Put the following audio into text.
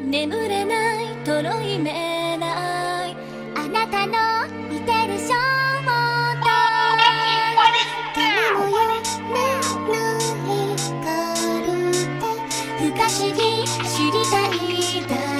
眠れないとろいめない。あなたの見てる正体髪のよないカルて不可思議知りたいだ